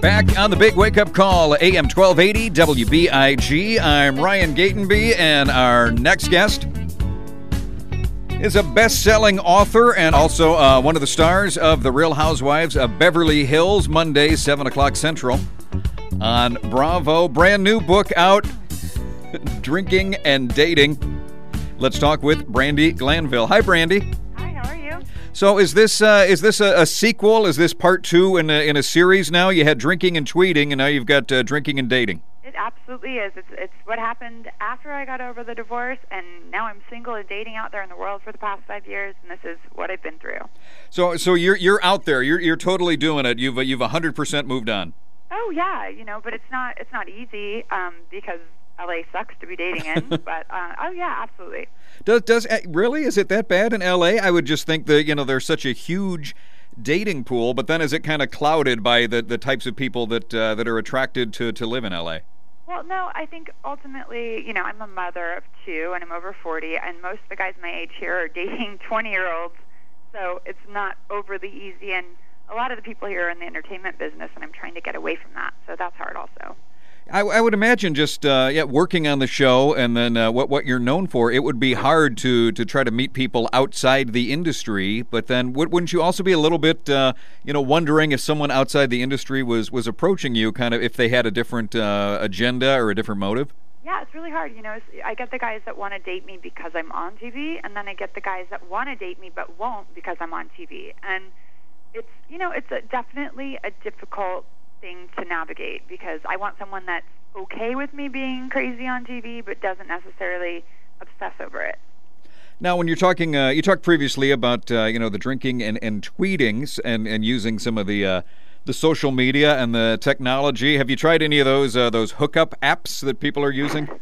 Back on the big wake up call, AM 1280 WBIG. I'm Ryan Gatenby, and our next guest is a best selling author and also uh, one of the stars of The Real Housewives of Beverly Hills, Monday, 7 o'clock Central on Bravo. Brand new book out Drinking and Dating. Let's talk with Brandi Glanville. Hi, Brandi. So is this uh, is this a, a, sequel? Is this part two in a, in a series now? You had drinking and tweeting, and now you've got uh, drinking and dating. It absolutely is. It's it's what happened after I got over the divorce, and now I'm single and dating out there in the world for the past five years, and this is what I've been through. So so you're you're out there. You're you're totally doing it. You've you've hundred percent moved on. Oh yeah, you know, but it's not it's not easy um, because LA sucks to be dating in. but uh, oh yeah, absolutely. Does does eh, really is it that bad in LA? I would just think that you know there's such a huge dating pool, but then is it kind of clouded by the, the types of people that uh, that are attracted to to live in LA? Well, no, I think ultimately, you know, I'm a mother of two and I'm over 40, and most of the guys my age here are dating 20 year olds, so it's not overly easy. And a lot of the people here are in the entertainment business, and I'm trying to get away from that, so that's hard also. I, I would imagine just uh, yeah, working on the show and then uh, what what you're known for. It would be hard to to try to meet people outside the industry. But then, wouldn't you also be a little bit uh, you know wondering if someone outside the industry was was approaching you, kind of if they had a different uh, agenda or a different motive? Yeah, it's really hard. You know, I get the guys that want to date me because I'm on TV, and then I get the guys that want to date me but won't because I'm on TV. And it's you know, it's a, definitely a difficult thing to navigate because I want someone that's okay with me being crazy on TV but doesn't necessarily obsess over it. Now, when you're talking, uh, you talked previously about uh, you know the drinking and, and tweetings and, and using some of the uh, the social media and the technology. Have you tried any of those uh, those hookup apps that people are using?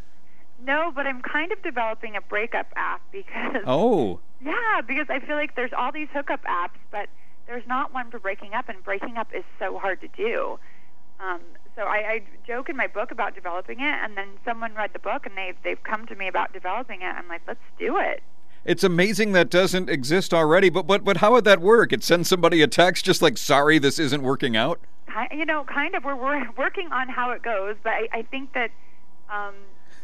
No, but I'm kind of developing a breakup app because. Oh. Yeah, because I feel like there's all these hookup apps, but there's not one for breaking up, and breaking up is so hard to do. Um, so I, I joke in my book about developing it, and then someone read the book and they've they've come to me about developing it. I'm like, let's do it. It's amazing that doesn't exist already. But but but how would that work? It sends somebody a text just like, "Sorry, this isn't working out." You know, kind of. We're we're working on how it goes, but I, I think that. Um,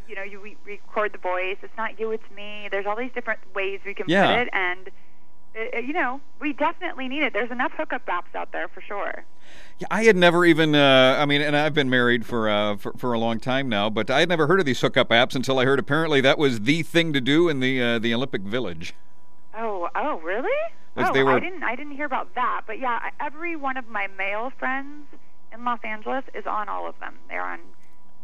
you know, you record the voice. It's not you, it's me. There's all these different ways we can yeah. put it, and uh, you know, we definitely need it. There's enough hookup apps out there for sure. Yeah, I had never even. Uh, I mean, and I've been married for, uh, for for a long time now, but I had never heard of these hookup apps until I heard apparently that was the thing to do in the uh, the Olympic Village. Oh, oh, really? Oh, were... I didn't. I didn't hear about that. But yeah, every one of my male friends in Los Angeles is on all of them. They're on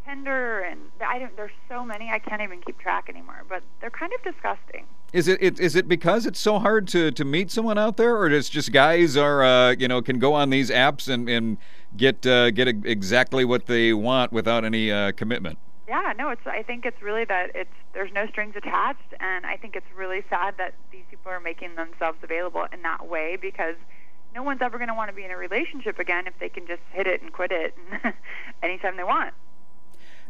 Tinder, and I don't. There's so many I can't even keep track anymore. But they're kind of disgusting. Is it, it is it because it's so hard to, to meet someone out there, or is just guys are uh, you know can go on these apps and, and get uh, get exactly what they want without any uh, commitment? Yeah, no, it's. I think it's really that it's there's no strings attached, and I think it's really sad that these people are making themselves available in that way because no one's ever going to want to be in a relationship again if they can just hit it and quit it anytime they want.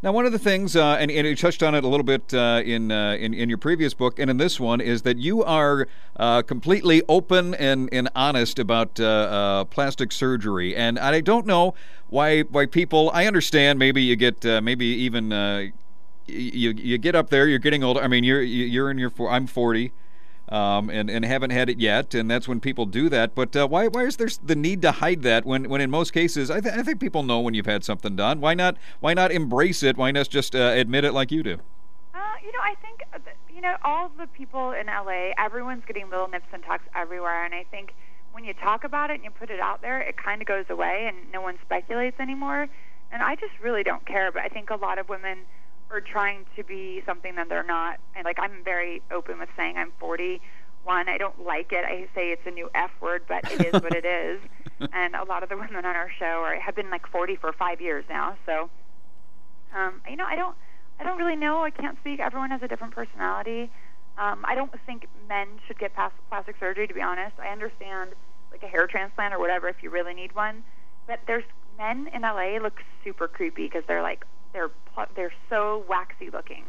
Now, one of the things, uh, and, and, you touched on it a little bit uh, in, uh, in, in your previous book, and in this one, is that you are uh, completely open and, and honest about uh, uh, plastic surgery. And I don't know why why people. I understand. Maybe you get maybe even you you get up there. You're getting older. I mean, you're you're in your. I'm 40 um, and and haven't had it yet, and that's when people do that. But uh, why why is there the need to hide that when when in most cases I, th- I think people know when you've had something done. Why not why not embrace it? Why not just uh, admit it like you do? Uh, you know, I think uh, you know all the people in LA. Everyone's getting little nips and tucks everywhere, and I think when you talk about it and you put it out there, it kind of goes away, and no one speculates anymore. And I just really don't care. But I think a lot of women or trying to be something that they're not. And like I'm very open with saying I'm 41. I don't like it. I say it's a new F word, but it is what it is. And a lot of the women on our show are have been like 40 for five years now. So, um, you know, I don't, I don't really know. I can't speak. Everyone has a different personality. Um, I don't think men should get past plastic surgery. To be honest, I understand like a hair transplant or whatever if you really need one. But there's men in LA look super creepy because they're like they're they're so waxy looking.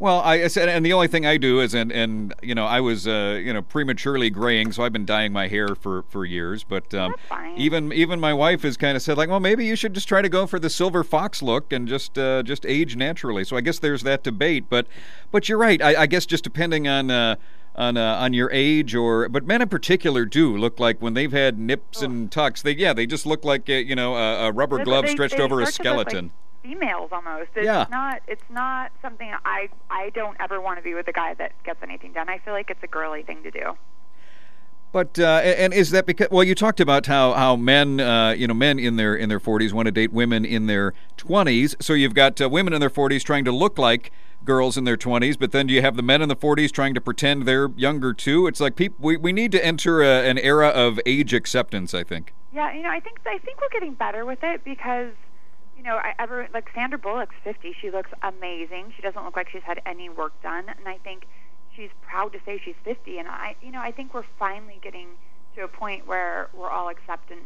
Well, I said, and the only thing I do is, and and you know, I was uh, you know prematurely graying, so I've been dyeing my hair for for years. But um, even even my wife has kind of said like, well, maybe you should just try to go for the silver fox look and just uh, just age naturally. So I guess there's that debate. But but you're right. I, I guess just depending on. Uh, on uh, on your age or but men in particular do look like when they've had nips oh. and tucks they yeah they just look like uh, you know a, a rubber glove they, stretched they over a skeleton females almost. It's yeah. not it's not something I I don't ever want to be with a guy that gets anything done. I feel like it's a girly thing to do. But uh, and is that because well you talked about how how men uh, you know men in their in their 40s want to date women in their 20s so you've got uh, women in their 40s trying to look like girls in their 20s but then you have the men in the 40s trying to pretend they're younger too it's like people we, we need to enter a, an era of age acceptance I think yeah you know I think I think we're getting better with it because you know, I ever like Sandra Bullock's 50. She looks amazing. She doesn't look like she's had any work done, and I think she's proud to say she's 50. And I, you know, I think we're finally getting to a point where we're all acceptant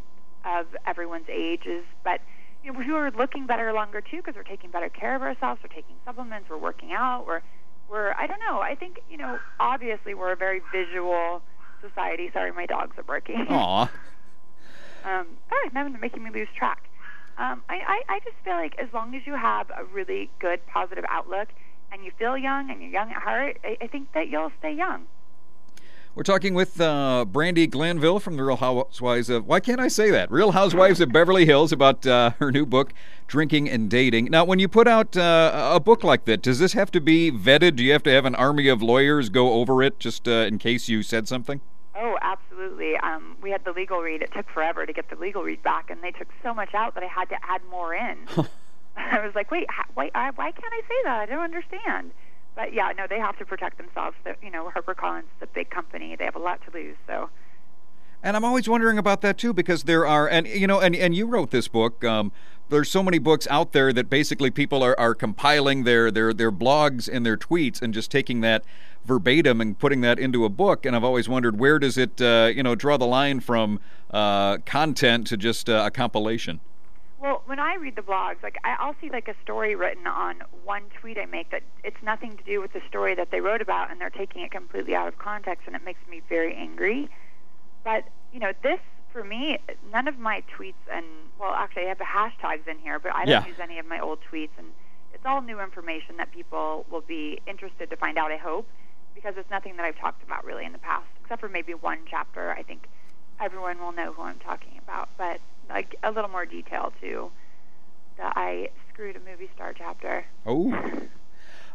of everyone's ages. But we are looking better longer too because we're taking better care of ourselves. We're taking supplements. We're working out. We're, we're. I don't know. I think you know. Obviously, we're a very visual society. Sorry, my dogs are barking. Aw. um, oh, now making me lose track. Um, I, I, I just feel like as long as you have a really good positive outlook and you feel young and you're young at heart, I, I think that you'll stay young. We're talking with uh, Brandi Glanville from the Real Housewives of. Why can't I say that? Real Housewives of Beverly Hills about uh, her new book, Drinking and Dating. Now, when you put out uh, a book like that, does this have to be vetted? Do you have to have an army of lawyers go over it just uh, in case you said something? Oh, absolutely. Um, we had the legal read. It took forever to get the legal read back, and they took so much out that I had to add more in. I was like, wait, how, why, I, why can't I say that? I don't understand. But yeah, no, they have to protect themselves. So, you know, HarperCollins is a big company; they have a lot to lose. So. And I'm always wondering about that too, because there are, and you know, and and you wrote this book. Um, there's so many books out there that basically people are, are compiling their, their their blogs and their tweets and just taking that verbatim and putting that into a book. And I've always wondered where does it, uh, you know, draw the line from uh, content to just uh, a compilation. Well, when I read the blogs, like I'll see like a story written on one tweet I make that it's nothing to do with the story that they wrote about, and they're taking it completely out of context, and it makes me very angry. But you know, this for me, none of my tweets and well, actually, I have the hashtags in here, but I don't yeah. use any of my old tweets, and it's all new information that people will be interested to find out. I hope because it's nothing that I've talked about really in the past, except for maybe one chapter. I think everyone will know who I'm talking about, but a little more detail to the I screwed a movie star chapter. Oh.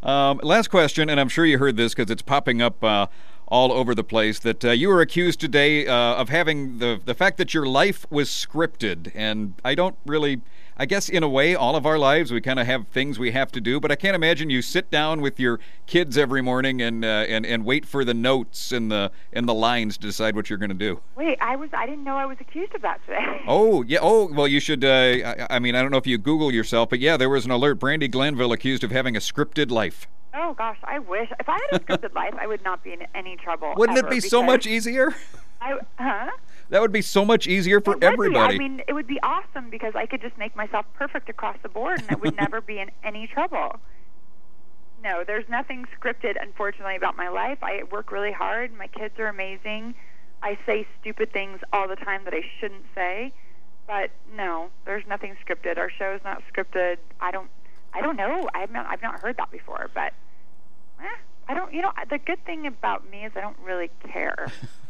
Um, last question, and I'm sure you heard this because it's popping up uh, all over the place. That uh, you were accused today uh, of having the the fact that your life was scripted, and I don't really I guess in a way, all of our lives we kind of have things we have to do. But I can't imagine you sit down with your kids every morning and uh, and and wait for the notes and the and the lines to decide what you're going to do. Wait, I was I didn't know I was accused of that today. Oh yeah. Oh well, you should. Uh, I, I mean, I don't know if you Google yourself, but yeah, there was an alert. Brandi Glanville accused of having a scripted life. Oh gosh, I wish if I had a scripted life, I would not be in any trouble. Wouldn't it be so much easier? I huh? That would be so much easier for everybody. I mean, it would be awesome because I could just make myself perfect across the board and I would never be in any trouble. No, there's nothing scripted, unfortunately, about my life. I work really hard. My kids are amazing. I say stupid things all the time that I shouldn't say. But no, there's nothing scripted. Our show's not scripted. I don't. I don't know. I've not. I've not heard that before. But eh, I don't. You know, the good thing about me is I don't really care.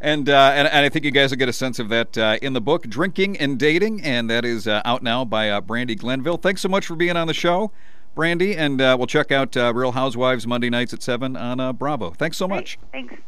And, uh, and, and I think you guys will get a sense of that uh, in the book "Drinking and Dating," and that is uh, out now by uh, Brandi Glanville. Thanks so much for being on the show, Brandi, and uh, we'll check out uh, Real Housewives Monday nights at seven on Bravo. Thanks so much. Great. Thanks.